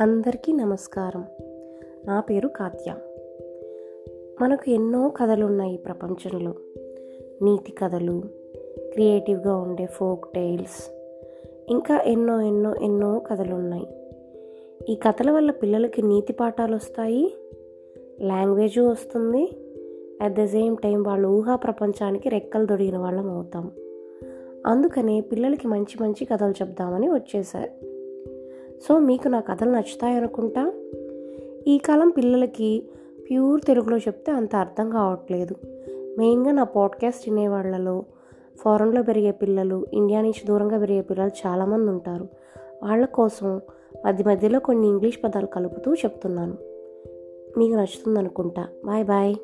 అందరికీ నమస్కారం. నా పేరు కాత్య మనకు ఎన్నో కథలు ఉన్నాయి ఈ ప్రపంచంలో. నీతి కథలు క్రియేటివ్గా ఉండే ఫోక్ టైల్స్ ఇంకా ఎన్నో ఎన్నో ఎన్నో కథలు ఉన్నాయి ఈ కథల వల్ల పిల్లలకి నీతి పాఠాలు వస్తాయి లాంగ్వేజ్ వస్తుంది అట్ ద సేమ్ టైం వాళ్ళు ఊహా ప్రపంచానికి రెక్కలు దొడిగిన వాళ్ళం అవుతాం. అందుకనే పిల్లలకి మంచి మంచి కథలు చెప్దామని వచ్చేసారు సో మీకు నా కథలు నచ్చుతాయి అనుకుంటా ఈ కాలం పిల్లలకి ప్యూర్ తెలుగులో చెప్తే అంత అర్థం కావట్లేదు. మెయిన్గా నా పాడ్కాస్ట్ వినేవాళ్ళలో ఫారెన్లో పెరిగే పిల్లలు ఇండియా నుంచి దూరంగా పెరిగే పిల్లలు చాలామంది ఉంటారు. వాళ్ళ కోసం మధ్య మధ్యలో కొన్ని ఇంగ్లీష్ పదాలు కలుపుతూ చెప్తున్నాను. మీకు నచ్చుతుంది అనుకుంటా బాయ్ బాయ్.